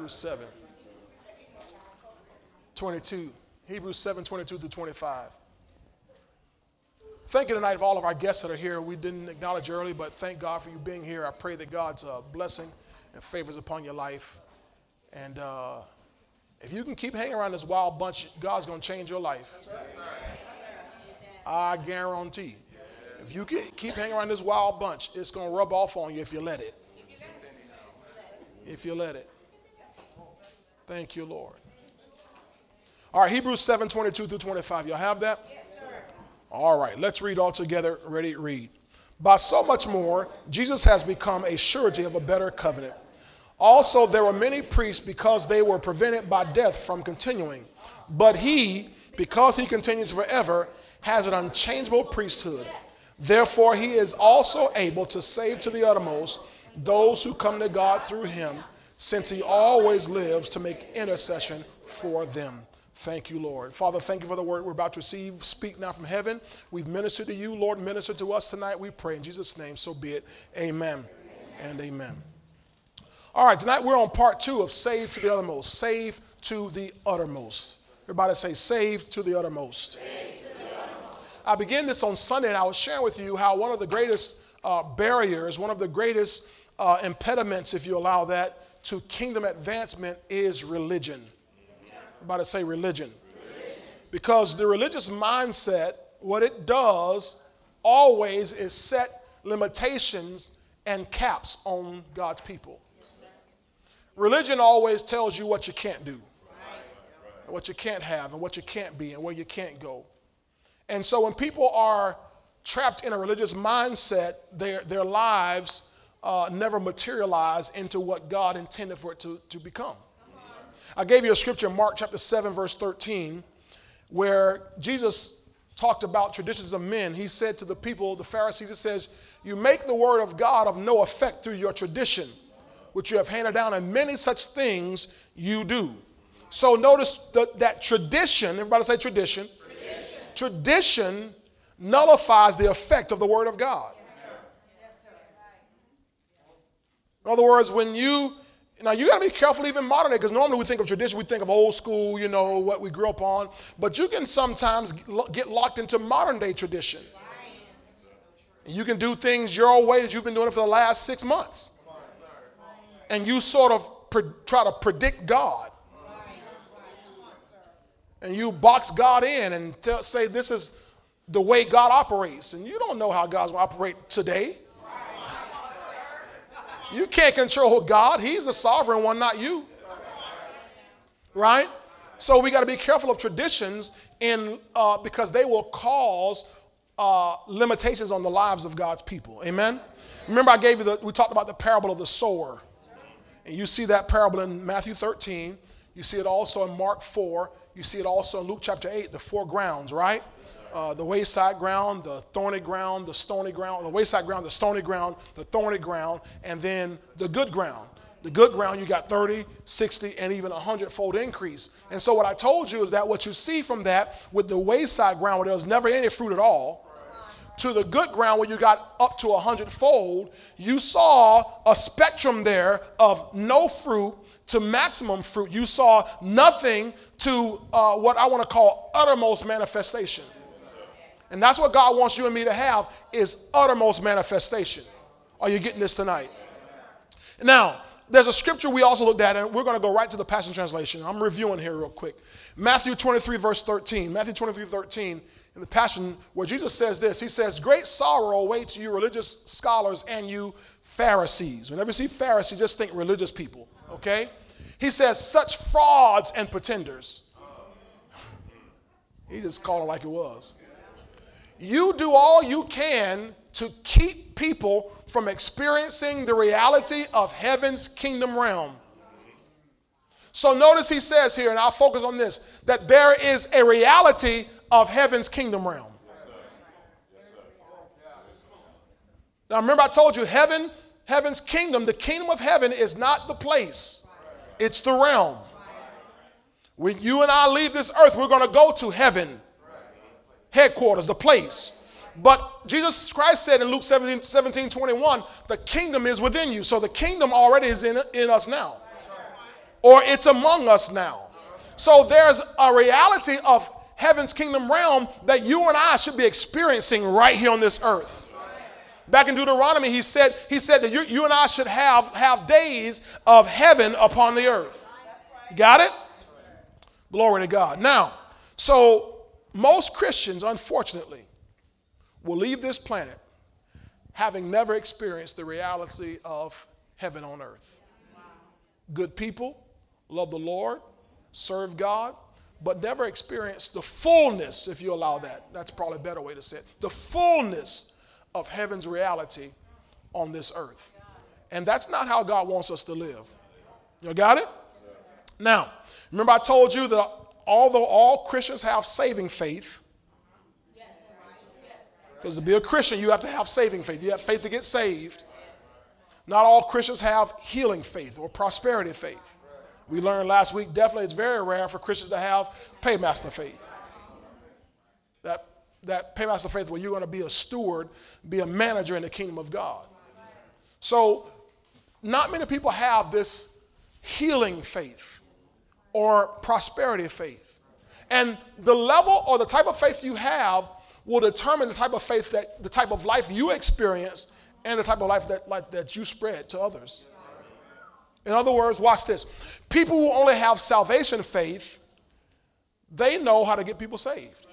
Hebrews 7. 22. Hebrews 7, 22 through 25. Thank you tonight of all of our guests that are here. We didn't acknowledge early, but thank God for you being here. I pray that God's uh, blessing and favors upon your life. And uh, if you can keep hanging around this wild bunch, God's going to change your life. I guarantee. If you keep hanging around this wild bunch, it's going to rub off on you if you let it. If you let it. Thank you, Lord. All right, Hebrews 7 22 through 25. Y'all have that? Yes, sir. All right, let's read all together. Ready? Read. By so much more, Jesus has become a surety of a better covenant. Also, there were many priests because they were prevented by death from continuing. But he, because he continues forever, has an unchangeable priesthood. Therefore, he is also able to save to the uttermost those who come to God through him, since he always lives to make intercession for them. Thank you, Lord. Father, thank you for the word we're about to receive. Speak now from heaven. We've ministered to you, Lord. Minister to us tonight. We pray in Jesus' name. So be it. Amen, amen. and amen. All right, tonight we're on part two of Save to the Uttermost. Save to the Uttermost. Everybody say, Save to the Uttermost. To the uttermost. I began this on Sunday, and I was sharing with you how one of the greatest uh, barriers, one of the greatest uh, impediments, if you allow that, to kingdom advancement is religion about to say religion. religion. Because the religious mindset, what it does always is set limitations and caps on God's people. Religion always tells you what you can't do, and what you can't have, and what you can't be, and where you can't go. And so when people are trapped in a religious mindset, their, their lives uh, never materialize into what God intended for it to, to become. I gave you a scripture in Mark chapter 7, verse 13, where Jesus talked about traditions of men. He said to the people, the Pharisees, it says, You make the word of God of no effect through your tradition, which you have handed down, and many such things you do. So notice the, that tradition, everybody say tradition. Tradition. tradition nullifies the effect of the word of God. Yes, yes, In other words, when you now you got to be careful even modern day because normally we think of tradition, we think of old school, you know, what we grew up on. But you can sometimes get locked into modern day tradition. You can do things your own way that you've been doing it for the last six months. And you sort of pre- try to predict God. And you box God in and tell, say this is the way God operates. And you don't know how God's going to operate today. You can't control God. He's the sovereign one, not you. Right? So we got to be careful of traditions in uh, because they will cause uh, limitations on the lives of God's people. Amen. Remember, I gave you the. We talked about the parable of the sower, and you see that parable in Matthew 13. You see it also in Mark 4. You see it also in Luke chapter 8. The four grounds, right? Uh, the wayside ground, the thorny ground, the stony ground, the wayside ground, the stony ground, the thorny ground, and then the good ground. The good ground, you got 30, 60, and even a 100 fold increase. And so, what I told you is that what you see from that with the wayside ground where there was never any fruit at all, to the good ground where you got up to a hundredfold, you saw a spectrum there of no fruit to maximum fruit. You saw nothing to uh, what I want to call uttermost manifestation. And that's what God wants you and me to have is uttermost manifestation. Are you getting this tonight? Now, there's a scripture we also looked at, and we're going to go right to the Passion Translation. I'm reviewing here real quick. Matthew 23, verse 13. Matthew 23, 13, in the Passion, where Jesus says this He says, Great sorrow awaits you, religious scholars, and you, Pharisees. Whenever you see Pharisees, just think religious people, okay? He says, Such frauds and pretenders. he just called it like it was you do all you can to keep people from experiencing the reality of heaven's kingdom realm. So notice he says here, and I'll focus on this, that there is a reality of heaven's kingdom realm. Now remember I told you heaven, heaven's kingdom, the kingdom of heaven is not the place. It's the realm. When you and I leave this earth, we're going to go to heaven headquarters, the place. But Jesus Christ said in Luke 17, 17 21, the kingdom is within you. So the kingdom already is in, in us now. or it's among us now. So there's a reality of heaven's kingdom realm that you and I should be experiencing right here on this earth. Back in Deuteronomy, he said, he said that you, you and I should have, have days of heaven upon the earth. Got it? Glory to God. Now, so most Christians, unfortunately, will leave this planet having never experienced the reality of heaven on earth. Good people, love the Lord, serve God, but never experience the fullness, if you allow that. That's probably a better way to say it. The fullness of heaven's reality on this earth. And that's not how God wants us to live. You got it? Now, remember I told you that although all Christians have saving faith, because to be a Christian, you have to have saving faith. You have faith to get saved. Not all Christians have healing faith or prosperity faith. We learned last week, definitely it's very rare for Christians to have paymaster faith. That, that paymaster faith where you're going to be a steward, be a manager in the kingdom of God. So, not many people have this healing faith or prosperity faith. And the level or the type of faith you have will determine the type of faith that the type of life you experience and the type of life that, like, that you spread to others. In other words, watch this. People who only have salvation faith, they know how to get people saved.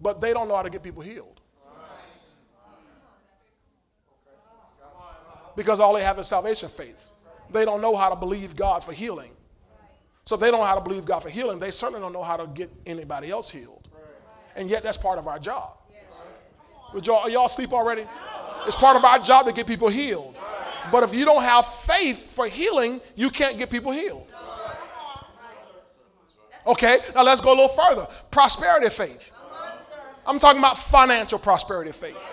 But they don't know how to get people healed. Because all they have is salvation faith. They don't know how to believe God for healing. So if they don't know how to believe God for healing, they certainly don't know how to get anybody else healed. And yet, that's part of our job. Would y'all, are y'all asleep already? It's part of our job to get people healed. But if you don't have faith for healing, you can't get people healed. Okay, now let's go a little further. Prosperity faith. I'm talking about financial prosperity faith.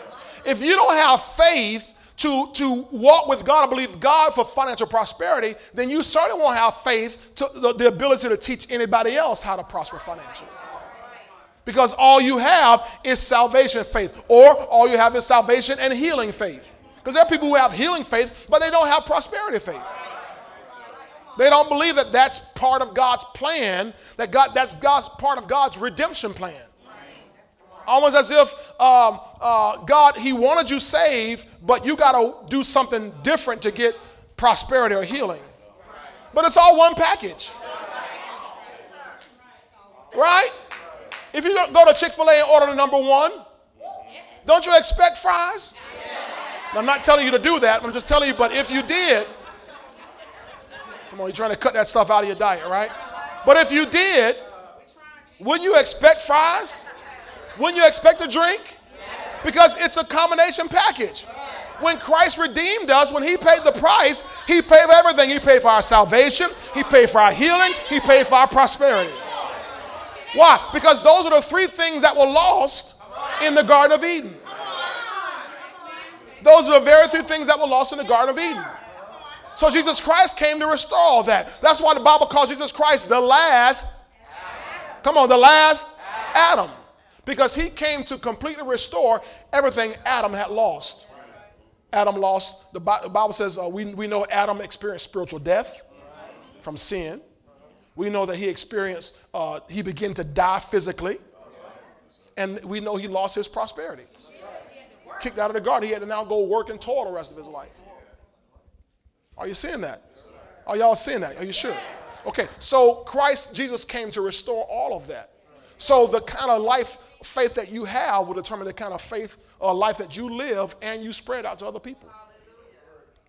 If you don't have faith to, to walk with God and believe God for financial prosperity, then you certainly won't have faith to the, the ability to teach anybody else how to prosper financially because all you have is salvation faith, or all you have is salvation and healing faith. Because there are people who have healing faith, but they don't have prosperity faith. They don't believe that that's part of God's plan, that God, that's God's part of God's redemption plan. Almost as if um, uh, God, He wanted you saved, but you got to do something different to get prosperity or healing. But it's all one package. Right? If you go to Chick fil A and order the number one, don't you expect fries? I'm not telling you to do that. I'm just telling you, but if you did, come on, you're trying to cut that stuff out of your diet, right? But if you did, wouldn't you expect fries? Wouldn't you expect a drink? Because it's a combination package. When Christ redeemed us, when He paid the price, He paid for everything. He paid for our salvation, He paid for our healing, He paid for our prosperity. Why? Because those are the three things that were lost in the Garden of Eden. Those are the very three things that were lost in the Garden of Eden. So Jesus Christ came to restore all that. That's why the Bible calls Jesus Christ the last. Come on, the last Adam. Because he came to completely restore everything Adam had lost. Adam lost, the Bible says uh, we, we know Adam experienced spiritual death from sin. We know that he experienced, uh, he began to die physically. And we know he lost his prosperity. Kicked out of the garden. He had to now go work and toil the rest of his life. Are you seeing that? Are y'all seeing that? Are you sure? Okay, so Christ Jesus came to restore all of that. So the kind of life, faith that you have will determine the kind of faith or life that you live and you spread out to other people.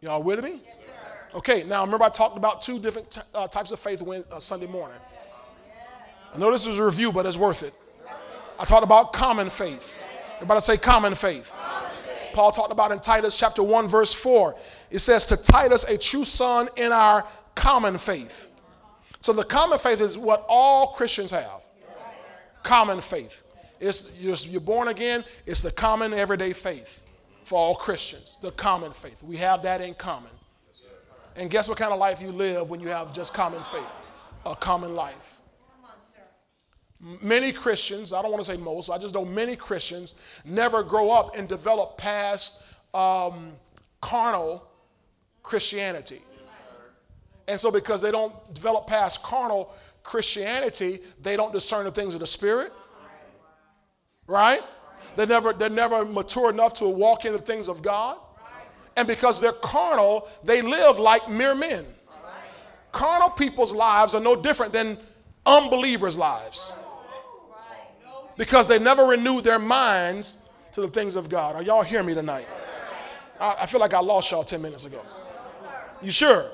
Y'all with me? Yes, Okay, now remember I talked about two different t- uh, types of faith when, uh, Sunday morning. I know this is a review, but it's worth it. I talked about common faith. Everybody say common faith. common faith. Paul talked about in Titus chapter 1, verse 4. It says, To Titus, a true son in our common faith. So the common faith is what all Christians have. Common faith. It's, you're, you're born again, it's the common everyday faith for all Christians. The common faith. We have that in common. And guess what kind of life you live when you have just common faith? A common life. Many Christians, I don't want to say most, I just know many Christians never grow up and develop past um, carnal Christianity. And so, because they don't develop past carnal Christianity, they don't discern the things of the Spirit. Right? They never, they're never mature enough to walk in the things of God. And because they're carnal, they live like mere men. Carnal people's lives are no different than unbelievers' lives because they never renewed their minds to the things of God. Are y'all hearing me tonight? I, I feel like I lost y'all 10 minutes ago. You sure?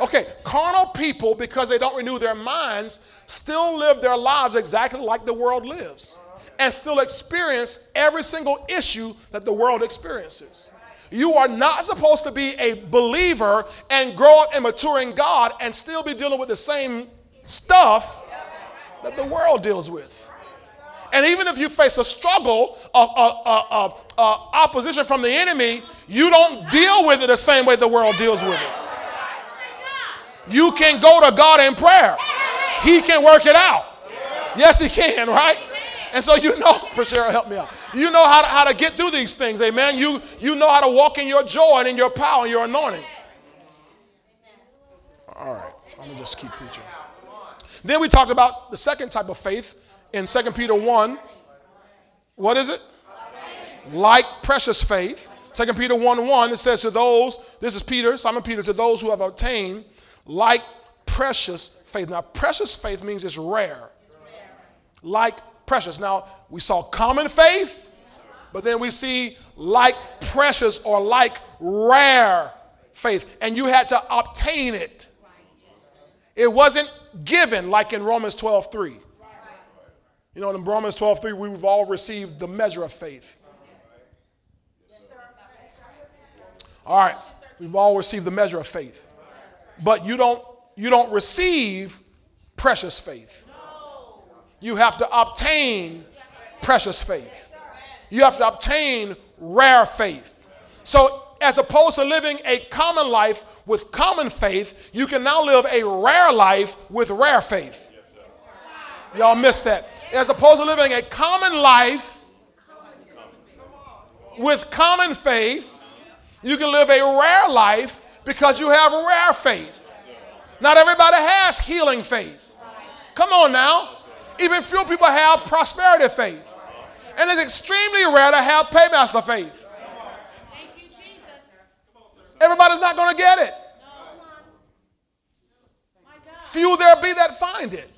Okay, carnal people, because they don't renew their minds, still live their lives exactly like the world lives and still experience every single issue that the world experiences. You are not supposed to be a believer and grow up and mature in God and still be dealing with the same stuff that the world deals with. And even if you face a struggle, a, a, a, opposition from the enemy, you don't deal with it the same way the world deals with it. You can go to God in prayer. He can work it out. Yes, he can, right? And so you know, Priscilla, help me out. You know how to, how to get through these things, amen. You, you know how to walk in your joy and in your power and your anointing. All right, I'm going to just keep preaching. Then we talked about the second type of faith in 2 Peter 1. What is it? Like precious faith. 2 Peter 1 1, it says to those, this is Peter, Simon Peter, to those who have obtained like precious faith. Now, precious faith means it's rare. Like precious. Now, we saw common faith, but then we see like precious or like rare faith. And you had to obtain it. It wasn't given like in Romans 12 3. You know, in Romans 12 3, we've all received the measure of faith. All right, we've all received the measure of faith. But you don't you don't receive precious faith. You have to obtain precious faith. You have to obtain rare faith. So as opposed to living a common life with common faith, you can now live a rare life with rare faith. Y'all missed that. As opposed to living a common life with common faith, you can live a rare life because you have rare faith. Not everybody has healing faith. Come on now. Even few people have prosperity faith. And it's extremely rare to have paymaster faith. Everybody's not going to get it. Few there be that find it.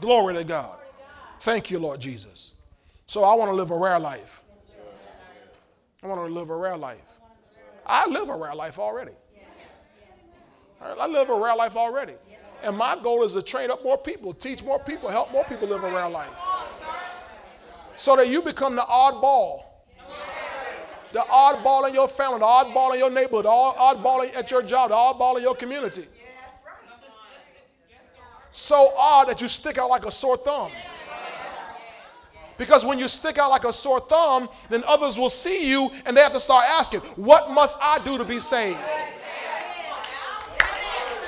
Glory to God. Thank you, Lord Jesus. So I want to live a rare life. I want to live a rare life. I live a rare life already. I live a rare life already. And my goal is to train up more people, teach more people, help more people live a rare life. So that you become the oddball. The oddball in your family, the oddball in your neighborhood, the oddball at your job, the oddball in your community. So odd that you stick out like a sore thumb. Because when you stick out like a sore thumb, then others will see you and they have to start asking, What must I do to be saved?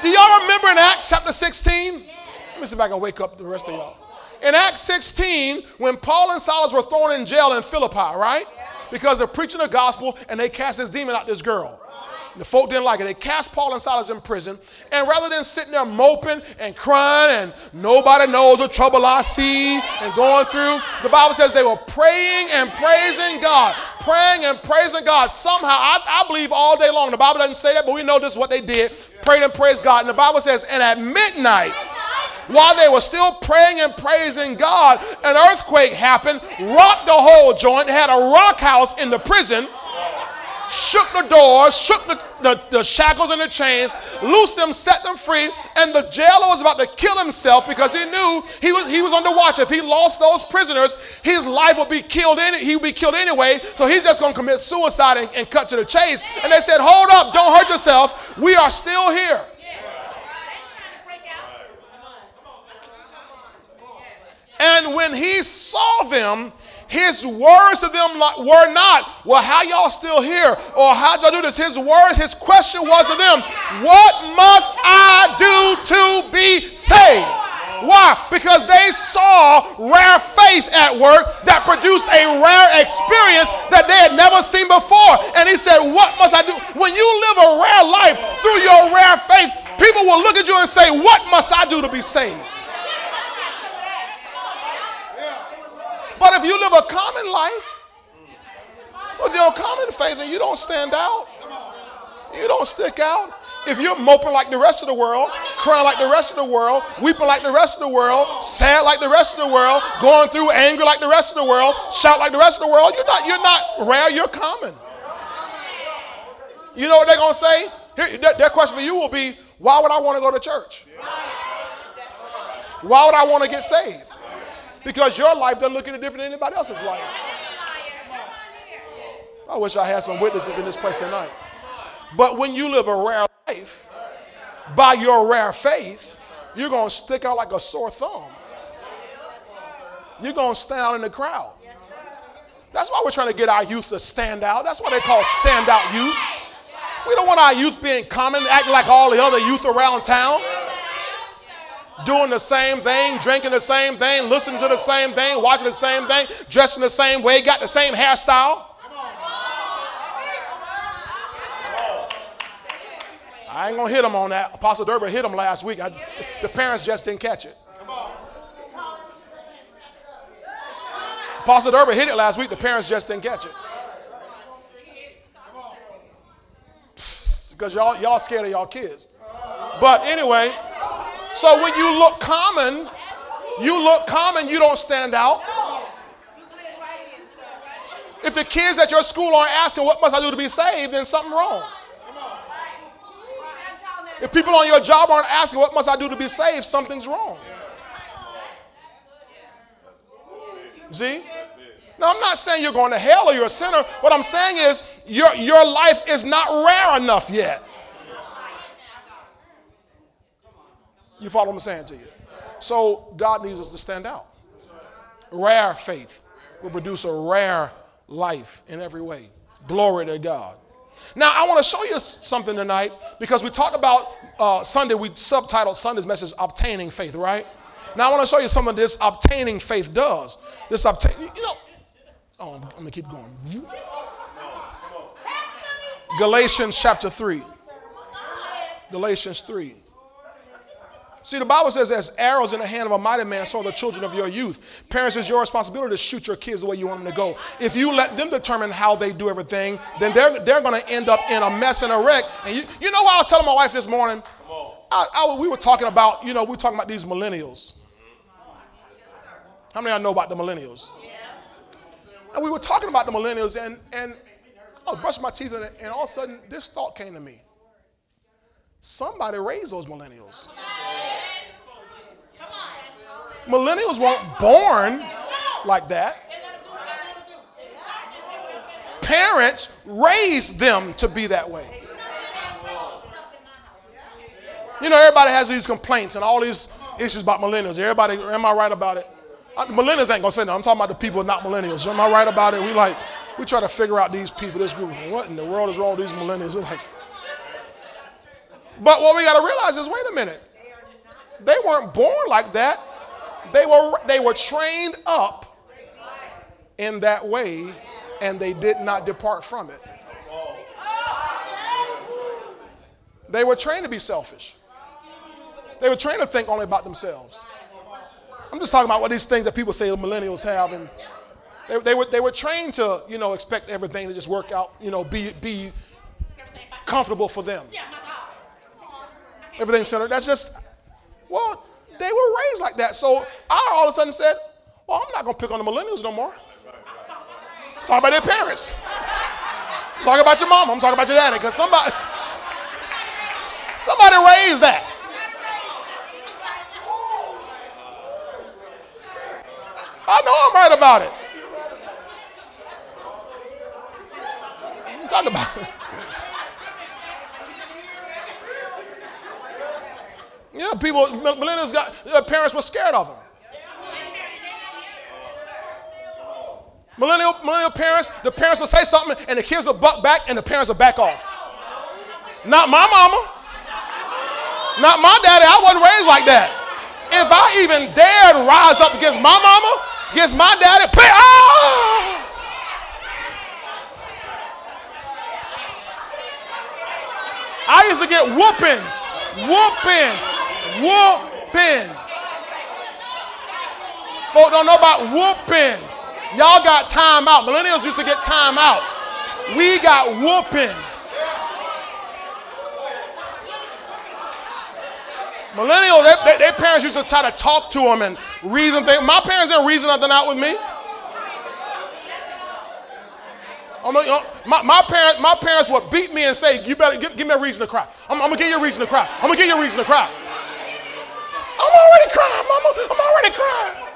Do y'all remember in Acts chapter 16? Let me see if I can wake up the rest of y'all. In Acts 16, when Paul and Silas were thrown in jail in Philippi, right? Because they're preaching the gospel and they cast this demon out this girl. The folk didn't like it. They cast Paul and Silas in prison. And rather than sitting there moping and crying and nobody knows the trouble I see and going through, the Bible says they were praying and praising God. Praying and praising God. Somehow, I, I believe all day long. The Bible doesn't say that, but we know this is what they did. Prayed and praised God. And the Bible says, and at midnight, while they were still praying and praising God, an earthquake happened, rocked the whole joint, had a rock house in the prison shook the doors, shook the, the, the, shackles and the chains, loosed them, set them free, and the jailer was about to kill himself because he knew he was he was under watch. If he lost those prisoners, his life would be killed in he would be killed anyway. So he's just gonna commit suicide and, and cut to the chase. And they said, Hold up, don't hurt yourself. We are still here. And when he saw them, his words to them were not, well, how y'all still here? Or how'd y'all do this? His words, his question was to them, what must I do to be saved? Why? Because they saw rare faith at work that produced a rare experience that they had never seen before. And he said, What must I do? When you live a rare life through your rare faith, people people will look at you and say, What must I do to be saved? But if you live a common life with your common faith and you don't stand out, you don't stick out. If you're moping like the rest of the world, crying like the rest of the world, weeping like the rest of the world, sad like the rest of the world, going through anger like the rest of the world, shout like the rest of the world, you're not, you're not rare, you're common. You know what they're gonna say? Here, their, their question for you will be, why would I want to go to church? Why would I want to get saved? Because your life doesn't look any different than anybody else's life. I wish I had some witnesses in this place tonight. But when you live a rare life, by your rare faith, you're going to stick out like a sore thumb. You're going to stand out in the crowd. That's why we're trying to get our youth to stand out. That's what they call stand out youth. We don't want our youth being common, acting like all the other youth around town. Doing the same thing, drinking the same thing, listening to the same thing, watching the same thing, dressing the same way, got the same hairstyle. I ain't gonna hit him on that. Apostle Durber hit him last week. I, the parents just didn't catch it. Apostle Durber hit it last week. The parents just didn't catch it. Because y'all y'all scared of y'all kids. But anyway, so when you look common, you look common, you don't stand out. If the kids at your school aren't asking, what must I do to be saved, then something wrong. If people on your job aren't asking, what must I do to be saved, something's wrong. See? Now, I'm not saying you're going to hell or you're a sinner. What I'm saying is your, your life is not rare enough yet. You follow what I'm saying to you? So, God needs us to stand out. Rare faith will produce a rare life in every way. Glory to God. Now, I want to show you something tonight because we talked about uh, Sunday, we subtitled Sunday's message, Obtaining Faith, right? Now, I want to show you something this obtaining faith does. This obtain, you know, oh, I'm going to keep going. Galatians chapter 3. Galatians 3. See, the Bible says, as arrows in the hand of a mighty man, so are the children of your youth. Parents, it's your responsibility to shoot your kids the way you want them to go. If you let them determine how they do everything, then they're, they're going to end up in a mess and a wreck. And you, you know what I was telling my wife this morning? I, I, we were talking about, you know, we were talking about these millennials. How many of y'all know about the millennials? And we were talking about the millennials, and, and I was brushing my teeth, and, and all of a sudden, this thought came to me. Somebody raised those millennials. Millennials weren't born like that. Parents raised them to be that way. You know, everybody has these complaints and all these issues about millennials. Everybody, am I right about it? Uh, millennials ain't gonna say no. I'm talking about the people not millennials. Am I right about it? We like, we try to figure out these people, this group. What in the world is wrong with these millennials? They're like, but what we got to realize is, wait a minute. They weren't born like that. They were, they were trained up in that way and they did not depart from it. They were trained to be selfish. They were trained to think only about themselves. I'm just talking about what these things that people say the millennials have, and they, they, were they were trained to you know expect everything to just work out, you know, be be comfortable for them. Everything centered. That's just well, they were raised like that. So I all of a sudden said, well, I'm not going to pick on the millennials no more. Talk about their parents. Talk about your mom. I'm talking about your daddy because somebody, somebody raised that. I know I'm right about it. Talk about it. Yeah, people, millennials got, their parents were scared of them. Millennial, millennial parents, the parents will say something and the kids will buck back and the parents will back off. Not my mama. Not my daddy. I wasn't raised like that. If I even dared rise up against my mama, against my daddy, pay, ah! I used to get whoopings Whoopings. Whoopings. Folk don't know about whoopings. Y'all got time out. Millennials used to get time out. We got whoopings. Millennials, they, they, their parents used to try to talk to them and reason things. My parents didn't reason nothing out with me. Oh, my, my, parents, my parents would beat me and say, You better give, give me a reason to cry. I'm, I'm, gonna give you a reason to cry. I'm gonna give you a reason to cry. I'm already crying, mama. I'm already crying.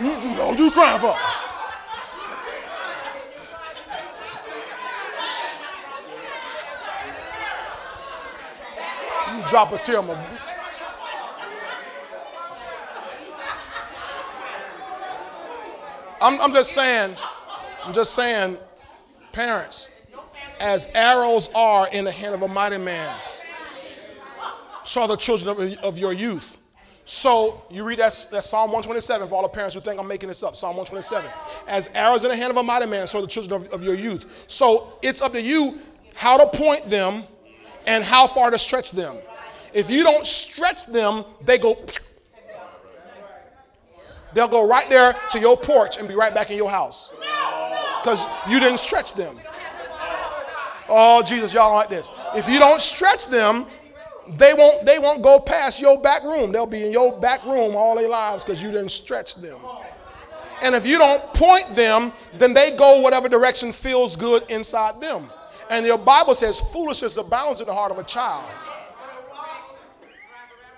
You, what you crying for? You drop a tear, a, I'm, I'm just saying, I'm just saying, parents, as arrows are in the hand of a mighty man, so are the children of, of your youth. So you read that, that Psalm 127 for all the parents who think I'm making this up. Psalm 127. As arrows in the hand of a mighty man, so the children of, of your youth. So it's up to you how to point them and how far to stretch them. If you don't stretch them, they go They'll go right there to your porch and be right back in your house. Because you didn't stretch them. Oh, Jesus, y'all don't like this. If you don't stretch them, they won't, they won't go past your back room. They'll be in your back room all their lives because you didn't stretch them. And if you don't point them, then they go whatever direction feels good inside them. And your Bible says foolishness abounds in the heart of a child.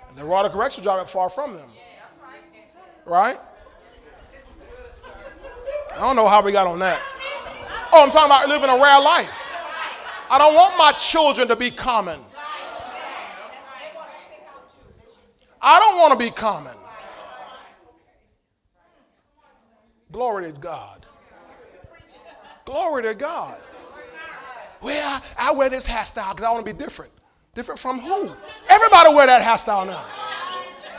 And the rod of correction drive it far from them. Right? I don't know how we got on that. Oh, I'm talking about living a rare life. I don't want my children to be common. I don't want to be common. Glory to God. Glory to God. Well, I, I wear this hairstyle because I want to be different. Different from who? Everybody wear that hairstyle now.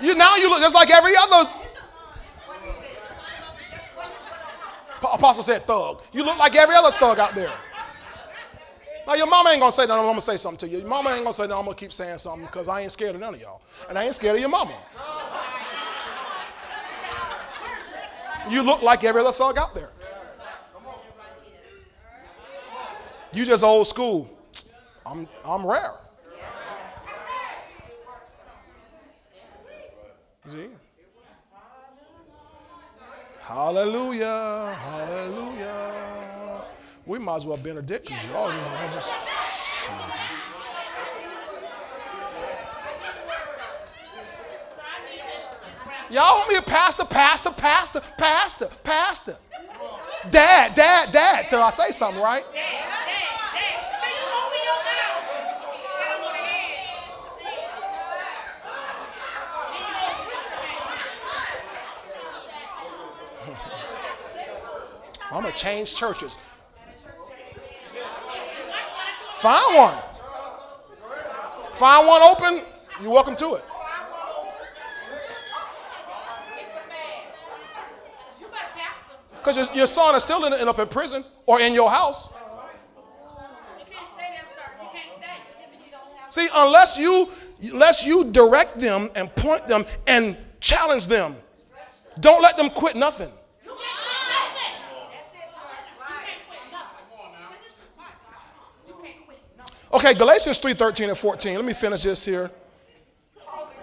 You now you look just like every other Apostle said thug. You look like every other thug out there. Now your mama ain't gonna say nothing. I'm gonna say something to you. Your mama ain't gonna say no. I'm gonna keep saying something because I ain't scared of none of y'all, and I ain't scared of your mama. You look like every other thug out there. You just old school. I'm I'm rare. See? Hallelujah. Hallelujah. We might as well be y'all just, just Y'all want me to pastor, pastor, pastor, pastor, pastor. Dad, dad, dad, till I say something, right? I'm going to change churches. Find one. Find one open, you're welcome to it. Because your, your, son is still in, in, up in prison or in your house. See, unless you unless you direct them and point them and challenge them, don't let them quit nothing. Okay, Galatians 3 13 and 14. Let me finish this here.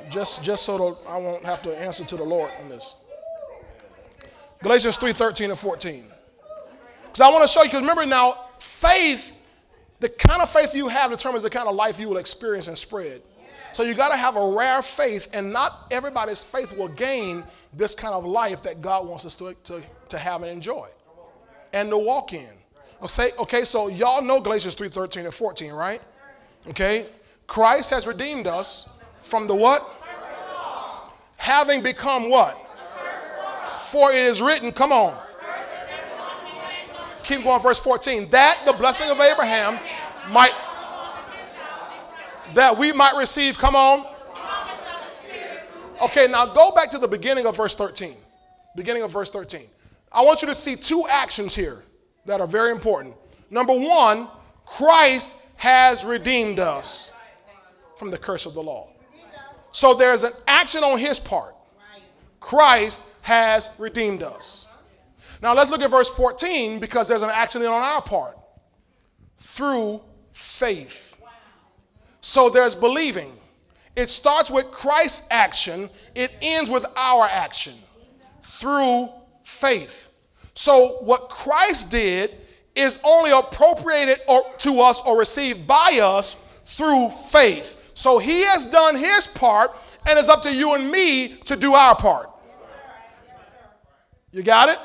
Just, just so I won't have to answer to the Lord on this. Galatians 3 13 and 14. Because I want to show you, because remember now, faith, the kind of faith you have determines the kind of life you will experience and spread. So you got to have a rare faith, and not everybody's faith will gain this kind of life that God wants us to, to, to have and enjoy and to walk in. Okay, okay, so y'all know Galatians 3 13 and 14, right? Okay? Christ has redeemed us from the what? Having become what? For it is written, come on. Keep going, verse 14. That the blessing of Abraham might, that we might receive, come on. Okay, now go back to the beginning of verse 13. Beginning of verse 13. I want you to see two actions here that are very important. Number one, Christ has redeemed us from the curse of the law. So there's an action on his part. Christ has redeemed us. Now let's look at verse 14 because there's an action on our part through faith. So there's believing. It starts with Christ's action, it ends with our action through faith. So what Christ did is only appropriated or, to us or received by us through faith. So he has done his part, and it's up to you and me to do our part. You got it?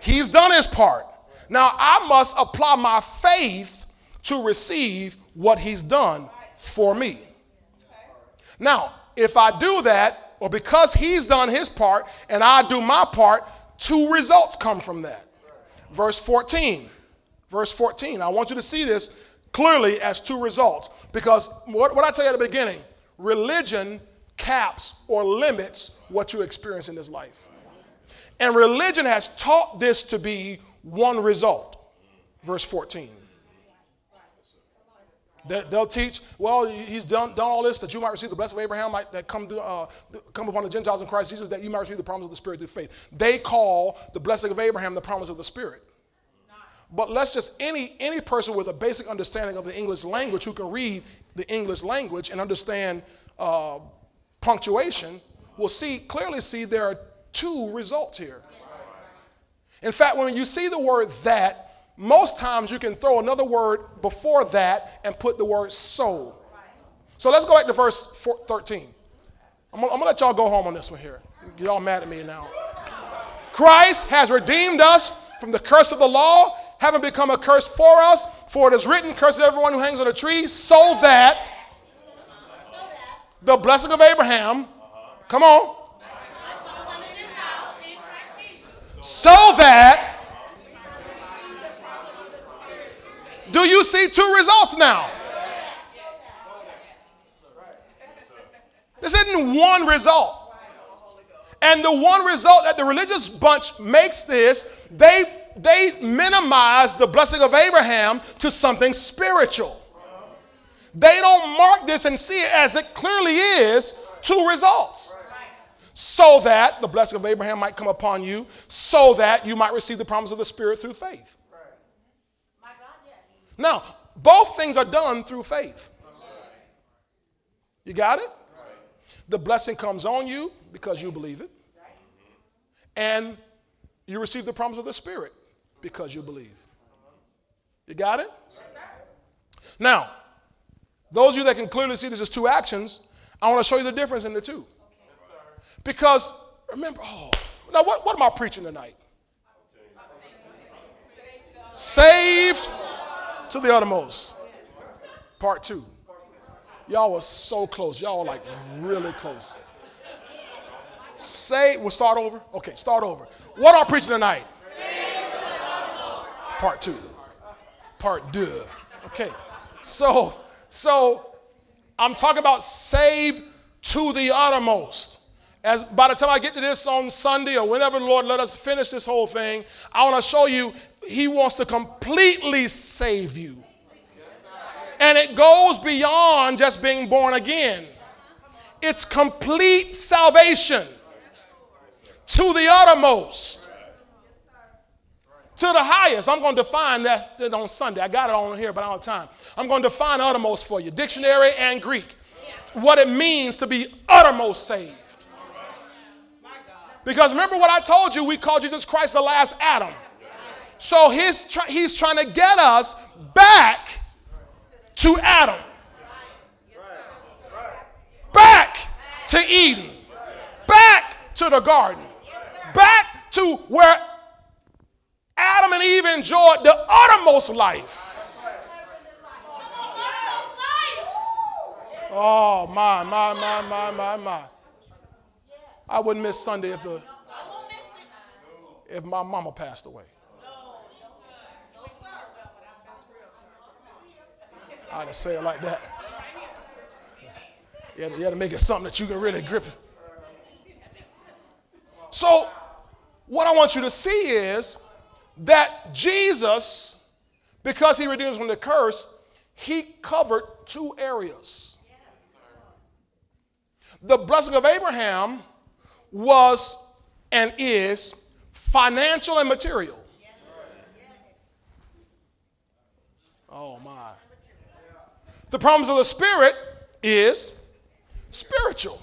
He's done his part. Now I must apply my faith to receive what he's done for me. Now, if I do that, or because he's done his part and I do my part, two results come from that. Verse 14. Verse 14. I want you to see this clearly as two results. Because what, what I tell you at the beginning, religion caps or limits what you experience in this life. And religion has taught this to be one result. Verse 14. They'll teach, well, he's done, done all this that you might receive the blessing of Abraham, might, that come, to, uh, come upon the Gentiles in Christ Jesus, that you might receive the promise of the Spirit through faith. They call the blessing of Abraham the promise of the Spirit. But let's just, any, any person with a basic understanding of the English language who can read the English language and understand uh, punctuation will see, clearly see there are two results here. In fact, when you see the word that, most times you can throw another word before that and put the word so. So let's go back to verse 13. I'm gonna, I'm gonna let y'all go home on this one here. Get all mad at me now. Christ has redeemed us from the curse of the law, having become a curse for us. For it is written, Curse everyone who hangs on a tree, so that the blessing of Abraham, come on, so that Do you see two results now? This isn't one result. And the one result that the religious bunch makes this, they, they minimize the blessing of Abraham to something spiritual. They don't mark this and see it as it clearly is two results. So that the blessing of Abraham might come upon you, so that you might receive the promise of the Spirit through faith. Now, both things are done through faith. You got it? The blessing comes on you because you believe it. And you receive the promise of the Spirit because you believe. You got it? Now, those of you that can clearly see this as two actions, I want to show you the difference in the two. Because remember, oh, now what, what am I preaching tonight? Saved to the uttermost. Part two. Y'all were so close. Y'all were like really close. Say, we'll start over. Okay, start over. What are preaching tonight? Part two. Part two. Okay. So, so I'm talking about save to the uttermost. As by the time I get to this on Sunday or whenever the Lord let us finish this whole thing, I want to show you he wants to completely save you. And it goes beyond just being born again. It's complete salvation to the uttermost, to the highest. I'm going to define that on Sunday. I got it on here, but I don't have time. I'm going to define uttermost for you, dictionary and Greek, what it means to be uttermost saved. Because remember what I told you, we call Jesus Christ the last Adam. So he's, he's trying to get us back to Adam, back to Eden, back to the garden, back to where Adam and Eve enjoyed the uttermost life. Oh, my, my, my, my, my, my. I wouldn't miss Sunday if the if my mama passed away. I had to say it like that. You had, to, you had to make it something that you can really grip it. So, what I want you to see is that Jesus, because he redeemed us from the curse, he covered two areas. The blessing of Abraham was and is financial and material. Oh my. The promise of the Spirit is spiritual.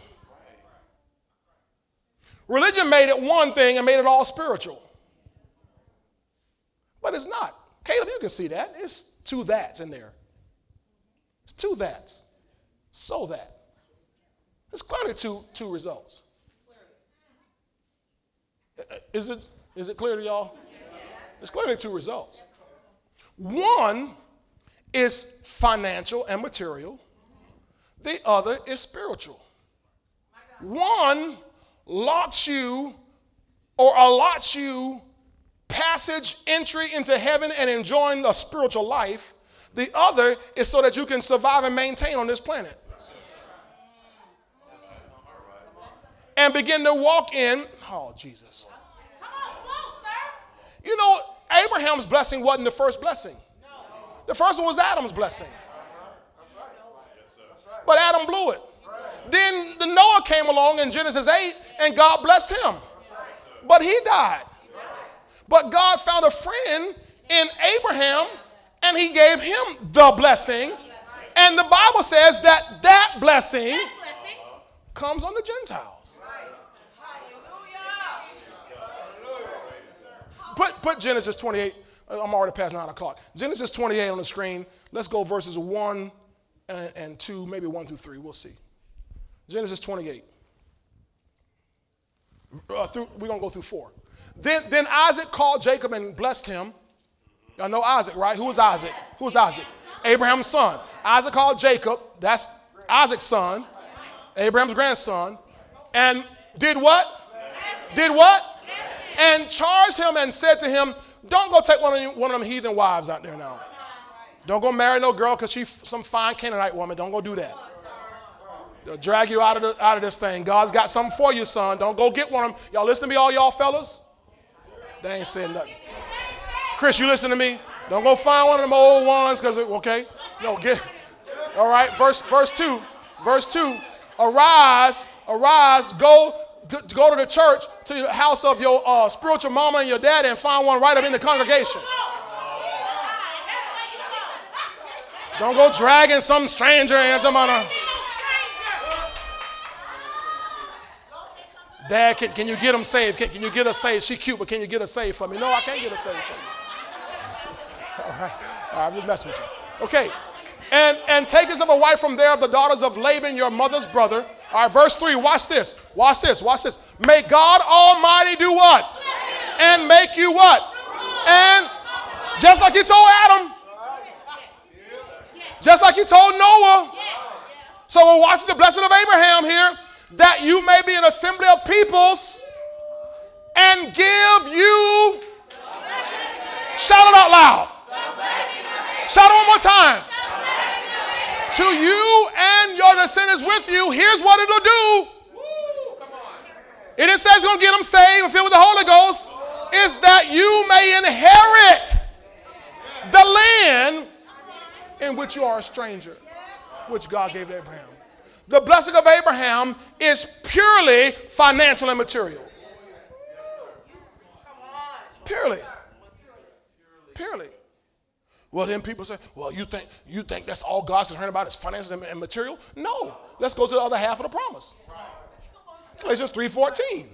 Religion made it one thing and made it all spiritual. But it's not. Caleb, you can see that. It's two that's in there. It's two that's. So that. It's clearly two, two results. Is it, is it clear to y'all? It's clearly two results. One is financial and material, the other is spiritual. One locks you or allots you passage, entry into heaven, and enjoying a spiritual life. The other is so that you can survive and maintain on this planet. And begin to walk in, oh, Jesus. You know, Abraham's blessing wasn't the first blessing. The first one was Adam's blessing. But Adam blew it. Then the Noah came along in Genesis 8 and God blessed him. But he died. But God found a friend in Abraham and he gave him the blessing. And the Bible says that that blessing comes on the Gentiles. Put, put Genesis 28 I'm already past nine o'clock. Genesis 28 on the screen. Let's go verses 1 and, and 2, maybe 1 through 3. We'll see. Genesis 28. Uh, through, we're going to go through 4. Then, then Isaac called Jacob and blessed him. Y'all know Isaac, right? Who was Isaac? Who was Isaac? Abraham's son. Isaac called Jacob. That's Isaac's son. Abraham's grandson. And did what? Did what? And charged him and said to him, don't go take one of, you, one of them heathen wives out there now. Don't go marry no girl because she's some fine Canaanite woman. Don't go do that. They'll drag you out of, the, out of this thing. God's got something for you, son. Don't go get one of them. Y'all listen to me, all y'all fellas? They ain't saying nothing. Chris, you listen to me? Don't go find one of them old ones because, okay? No, get. All right, verse, verse 2. Verse 2. Arise, arise, go go to the church, to the house of your uh, spiritual mama and your daddy, and find one right up in the congregation. Don't go dragging some stranger into my. Dad, can, can you get them saved? Can, can you get her saved? She cute, but can you get her saved for me? No, I can't get her saved for you. All right, all right, I'm just messing with you. Okay, and and take us of a wife from there of the daughters of Laban, your mother's brother all right, verse 3, watch this. Watch this. Watch this. May God Almighty do what? And make you what? And just like he told Adam, just like he told Noah. So we're watching the blessing of Abraham here that you may be an assembly of peoples and give you. Shout it out loud. Shout it one more time to you and your descendants with you, here's what it'll do. It says it's going to get them saved and filled with the Holy Ghost. Is that you may inherit the land in which you are a stranger, which God gave to Abraham. The blessing of Abraham is purely financial and material. Purely. Purely. Well, then people say, well, you think you think that's all God's concerned about is finances and, and material? No. Let's go to the other half of the promise. Galatians 3.14.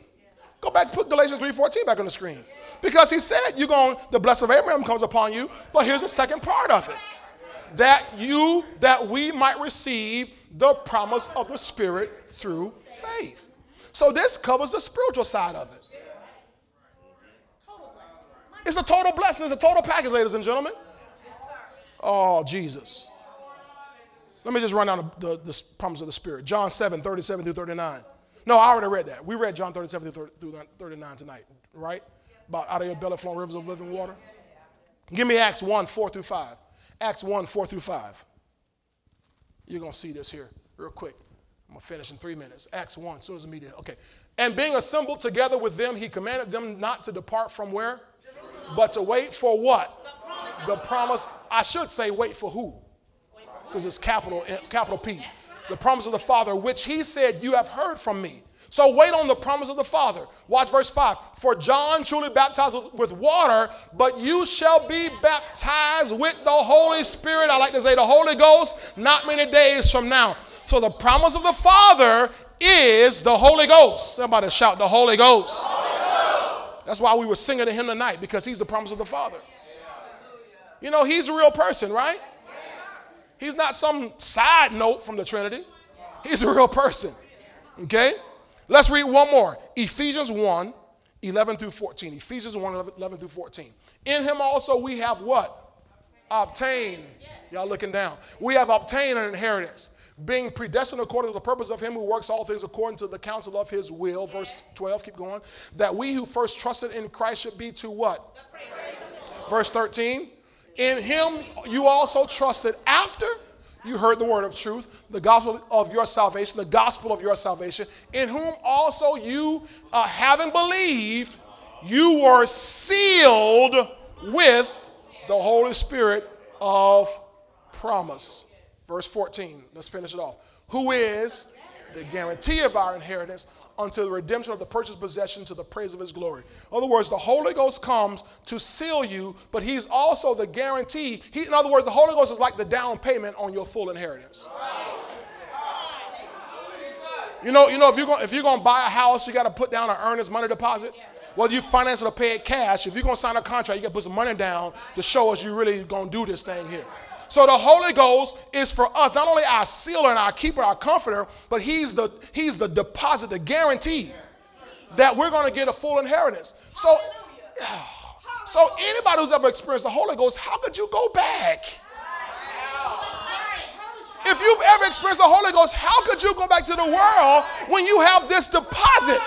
Go back, put Galatians 3.14 back on the screen. Because he said you're going, the blessing of Abraham comes upon you, but here's the second part of it. That you, that we might receive the promise of the Spirit through faith. So this covers the spiritual side of it. It's a total blessing. It's a total package, ladies and gentlemen. Oh, Jesus. Let me just run down the, the, the promise of the Spirit. John 7, 37 through 39. No, I already read that. We read John 37 through 39 tonight, right? About out of your belly flowing rivers of living water. Give me Acts 1, 4 through 5. Acts 1, 4 through 5. You're going to see this here real quick. I'm going to finish in three minutes. Acts 1, soon as the media. Okay. And being assembled together with them, he commanded them not to depart from where? But to wait for what? The promise. I should say, wait for who? Because it's capital, eh, capital P. the promise of the Father, which he said, You have heard from me. So wait on the promise of the Father. Watch verse 5. For John truly baptized with water, but you shall be baptized with the Holy Spirit. I like to say the Holy Ghost, not many days from now. So the promise of the Father is the Holy Ghost. Somebody shout the Holy Ghost. Holy Ghost. That's why we were singing to him tonight, because he's the promise of the Father. You know, he's a real person, right? He's not some side note from the Trinity. He's a real person. Okay? Let's read one more Ephesians 1 11 through 14. Ephesians 1 11 through 14. In him also we have what? Obtained. Y'all looking down. We have obtained an inheritance, being predestined according to the purpose of him who works all things according to the counsel of his will. Verse 12, keep going. That we who first trusted in Christ should be to what? Verse 13. In him you also trusted after you heard the word of truth, the gospel of your salvation, the gospel of your salvation, in whom also you, uh, having believed, you were sealed with the Holy Spirit of promise. Verse 14, let's finish it off. Who is the guarantee of our inheritance unto the redemption of the purchased possession to the praise of his glory. In other words, the Holy Ghost comes to seal you, but he's also the guarantee. He, in other words, the Holy Ghost is like the down payment on your full inheritance. You know, you know if you're going if you're going to buy a house, you got to put down an earnest money deposit. Whether you finance it or pay it cash, if you're going to sign a contract, you got to put some money down to show us you're really going to do this thing here. So the Holy Ghost is for us, not only our sealer and our keeper, our comforter, but he's the he's the deposit, the guarantee that we're going to get a full inheritance. So so anybody who's ever experienced the Holy Ghost, how could you go back? If you've ever experienced the Holy Ghost, how could you go back to the world when you have this deposit?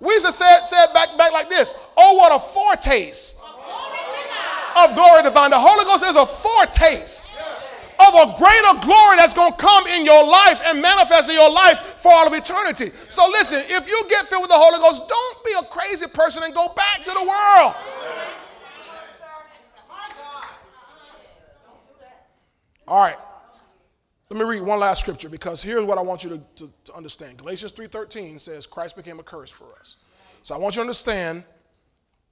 We used to say it, say it back, back like this Oh, what a foretaste of glory divine. The Holy Ghost is a foretaste of a greater glory that's going to come in your life and manifest in your life for all of eternity. So listen, if you get filled with the Holy Ghost, don't be a crazy person and go back to the world. All right. Let me read one last scripture because here's what I want you to, to, to understand. Galatians 3:13 says Christ became a curse for us. So I want you to understand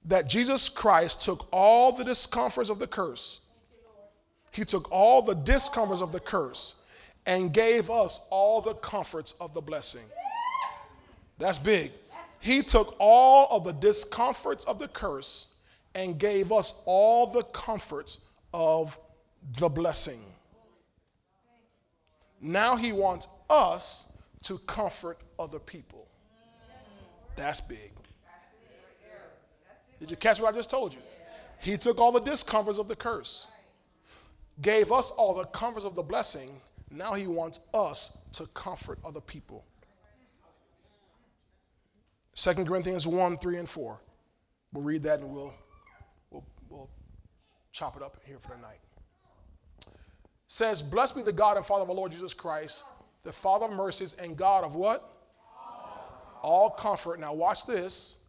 that Jesus Christ took all the discomforts of the curse, He took all the discomforts of the curse and gave us all the comforts of the blessing. That's big. He took all of the discomforts of the curse and gave us all the comforts of the blessing. Now he wants us to comfort other people. That's big. Did you catch what I just told you? He took all the discomforts of the curse, gave us all the comforts of the blessing. Now he wants us to comfort other people. 2 Corinthians 1 3 and 4. We'll read that and we'll, we'll, we'll chop it up here for the tonight. Says, Blessed be the God and Father of our Lord Jesus Christ, the Father of mercies and God of what? All comfort. Now, watch this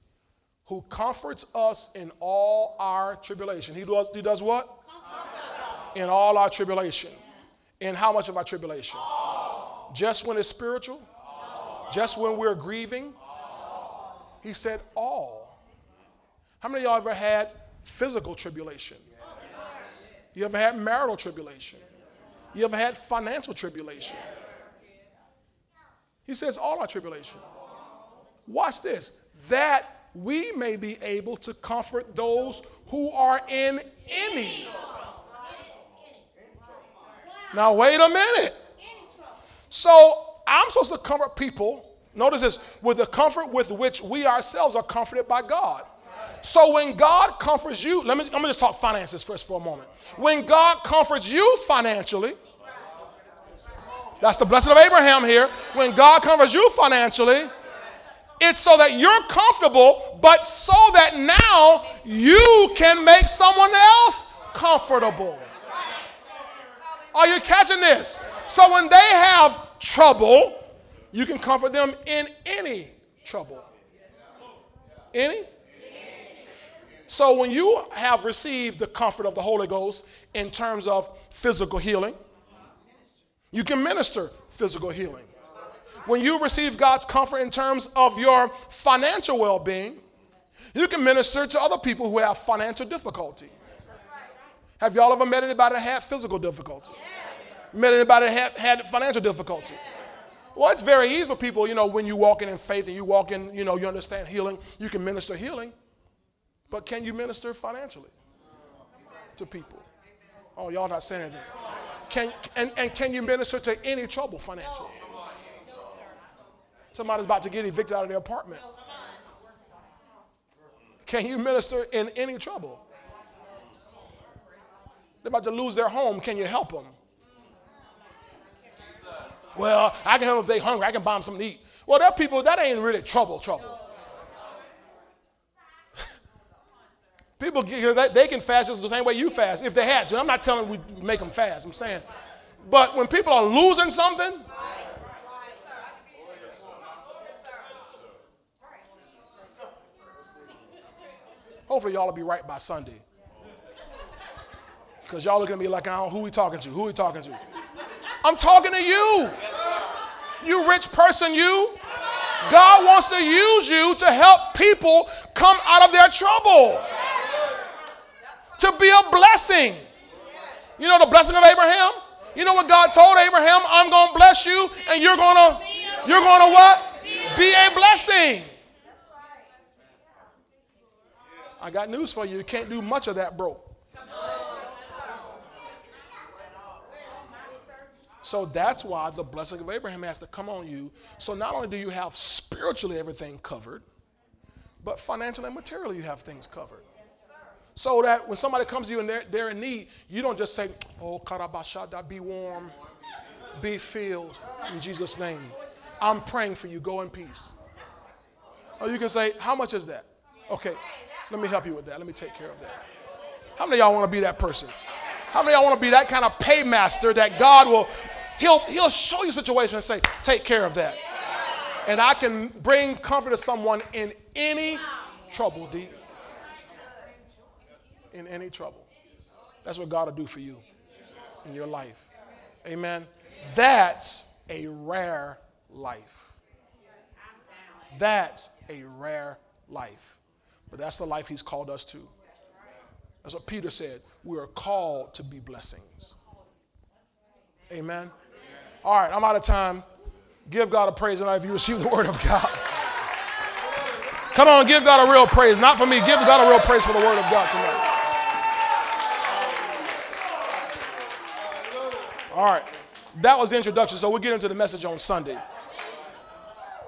who comforts us in all our tribulation. He does, he does what? In all our tribulation. In how much of our tribulation? All. Just when it's spiritual? All. Just when we're grieving? All. He said all. How many of y'all ever had physical tribulation? You ever had marital tribulation? You ever had financial tribulation? He says all our tribulation. Watch this. That we may be able to comfort those who are in any. Now, wait a minute. So, I'm supposed to comfort people, notice this, with the comfort with which we ourselves are comforted by God. So, when God comforts you, let me, let me just talk finances first for a moment. When God comforts you financially, that's the blessing of Abraham here. When God comforts you financially, it's so that you're comfortable, but so that now you can make someone else comfortable. Are you catching this? So when they have trouble, you can comfort them in any trouble. Any? So when you have received the comfort of the Holy Ghost in terms of physical healing, You can minister physical healing. When you receive God's comfort in terms of your financial well being, you can minister to other people who have financial difficulty. Have y'all ever met anybody that had physical difficulty? Met anybody that had, had financial difficulty? Well, it's very easy for people, you know, when you walk in in faith and you walk in, you know, you understand healing, you can minister healing. But can you minister financially to people? Oh, y'all not saying anything. Can, and, and can you minister to any trouble financially? Somebody's about to get evicted out of their apartment. Can you minister in any trouble? They're about to lose their home. Can you help them? Well, I can help them if they're hungry. I can buy them something to eat. Well, there are people, that ain't really trouble, trouble. People, get, they can fast just the same way you fast if they had to. I'm not telling we make them fast. I'm saying, but when people are losing something, hopefully y'all will be right by Sunday. Because y'all looking at me like I don't who we talking to? Who we talking to? I'm talking to you. You rich person, you. God wants to use you to help people come out of their trouble to be a blessing. You know the blessing of Abraham? You know what God told Abraham? I'm going to bless you and you're going to you're going to what? Be a blessing. I got news for you. You can't do much of that broke. So that's why the blessing of Abraham has to come on you. So not only do you have spiritually everything covered, but financially and materially you have things covered. So that when somebody comes to you and they're, they're in need, you don't just say, Oh, Karabashada, be warm, be filled in Jesus' name. I'm praying for you. Go in peace. Or you can say, How much is that? Okay, let me help you with that. Let me take care of that. How many y'all want to be that person? How many y'all want to be that kind of paymaster that God will, he'll, he'll show you a situation and say, take care of that. And I can bring comfort to someone in any trouble, deep in any trouble. That's what God will do for you in your life. Amen. That's a rare life. That's a rare life. But that's the life He's called us to. That's what Peter said. We are called to be blessings. Amen. All right, I'm out of time. Give God a praise tonight if you receive the word of God. Come on, give God a real praise. Not for me, give God a real praise for the word of God tonight. All right. That was the introduction. So we'll get into the message on Sunday.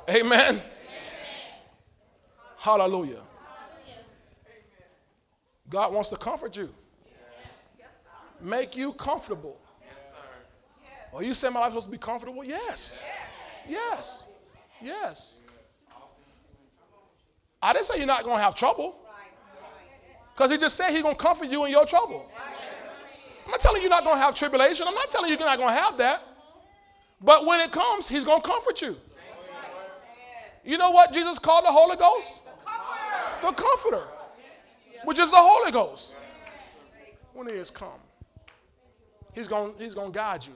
Amen. Hallelujah. God wants to comfort you, make you comfortable. Well, you say my life supposed to be comfortable? Yes. Yes. Yes. I didn't say you're not going to have trouble. Because he just said he's going to comfort you in your trouble. I'm not telling you you're not going to have tribulation. I'm not telling you you're not going to have that. But when it comes, he's going to comfort you. You know what Jesus called the Holy Ghost? The Comforter, which is the Holy Ghost. When he has come, he's going he's to guide you.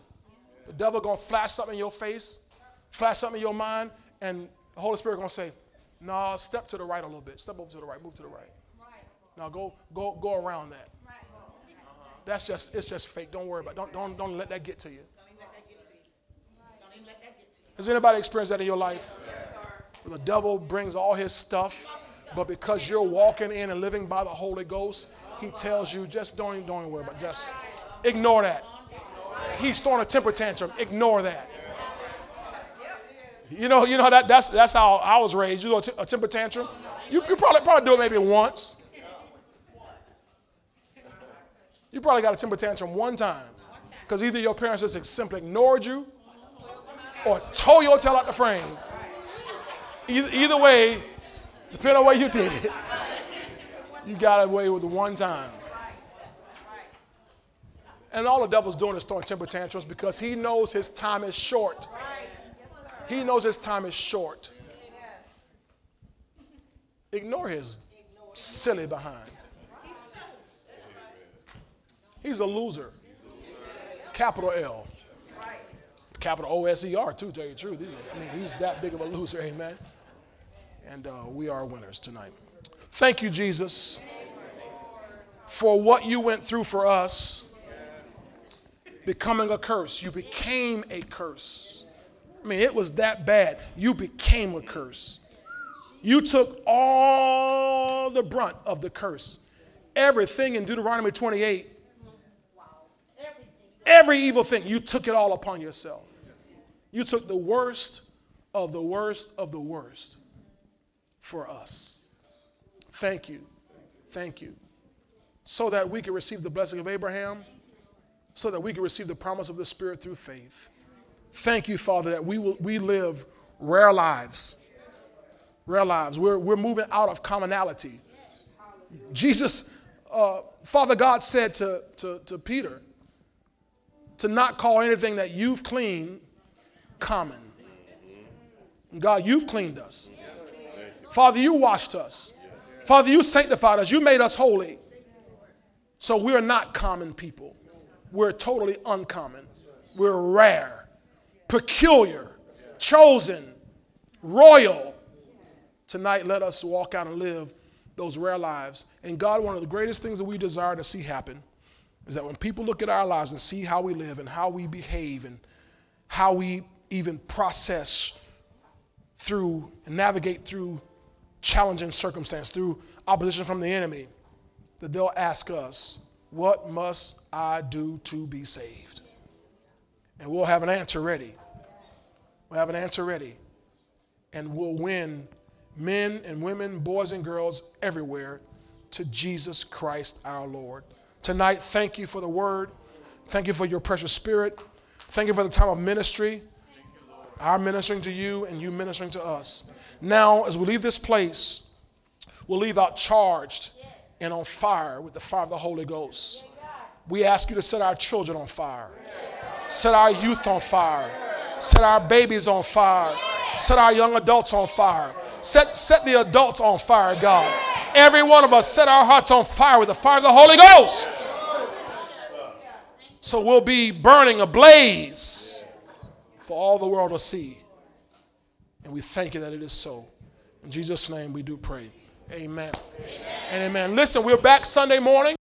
The devil going to flash something in your face, flash something in your mind, and the Holy Spirit going to say, "No, nah, step to the right a little bit. Step over to the right. Move to the right. Now go go go around that." That's just it's just fake. Don't worry about it. Don't don't don't let that get to you. Has anybody experienced that in your life? the devil brings all his stuff, but because you're walking in and living by the Holy Ghost, he tells you just don't don't worry about it. Just ignore that. He's throwing a temper tantrum. Ignore that. You know, you know that that's that's how I was raised. You know, a temper tantrum. You, you probably probably do it maybe once. You probably got a temper tantrum one time because either your parents just simply ignored you or tore your tail out the frame. Either, either way, depending on what you did it, you got away with one time. And all the devil's doing is throwing temper tantrums because he knows his time is short. He knows his time is short. Ignore his silly behind. He's a loser. Capital L. capital O S E R too. Tell you the truth, I mean, he's that big of a loser. Amen. And uh, we are winners tonight. Thank you, Jesus, for what you went through for us. Becoming a curse, you became a curse. I mean, it was that bad. You became a curse. You took all the brunt of the curse. Everything in Deuteronomy 28 Every evil thing, you took it all upon yourself. You took the worst of the worst of the worst for us. Thank you. Thank you. So that we can receive the blessing of Abraham, so that we can receive the promise of the Spirit through faith. Thank you, Father, that we, will, we live rare lives. Rare lives. We're, we're moving out of commonality. Jesus, uh, Father God said to, to, to Peter, to not call anything that you've cleaned common. God, you've cleaned us. Father, you washed us. Father, you sanctified us. You made us holy. So we're not common people. We're totally uncommon. We're rare, peculiar, chosen, royal. Tonight, let us walk out and live those rare lives. And God, one of the greatest things that we desire to see happen is that when people look at our lives and see how we live and how we behave and how we even process through and navigate through challenging circumstance, through opposition from the enemy, that they'll ask us, What must I do to be saved? And we'll have an answer ready. We'll have an answer ready. And we'll win men and women, boys and girls everywhere to Jesus Christ our Lord. Tonight, thank you for the word. Thank you for your precious spirit. Thank you for the time of ministry, our ministering to you and you ministering to us. Now, as we leave this place, we'll leave out charged and on fire with the fire of the Holy Ghost. We ask you to set our children on fire, set our youth on fire, set our babies on fire, set our young adults on fire, set, set the adults on fire, God. Every one of us set our hearts on fire with the fire of the Holy Ghost. So we'll be burning ablaze for all the world to see. And we thank you that it is so. In Jesus' name we do pray. Amen. amen. And amen. Listen, we're back Sunday morning.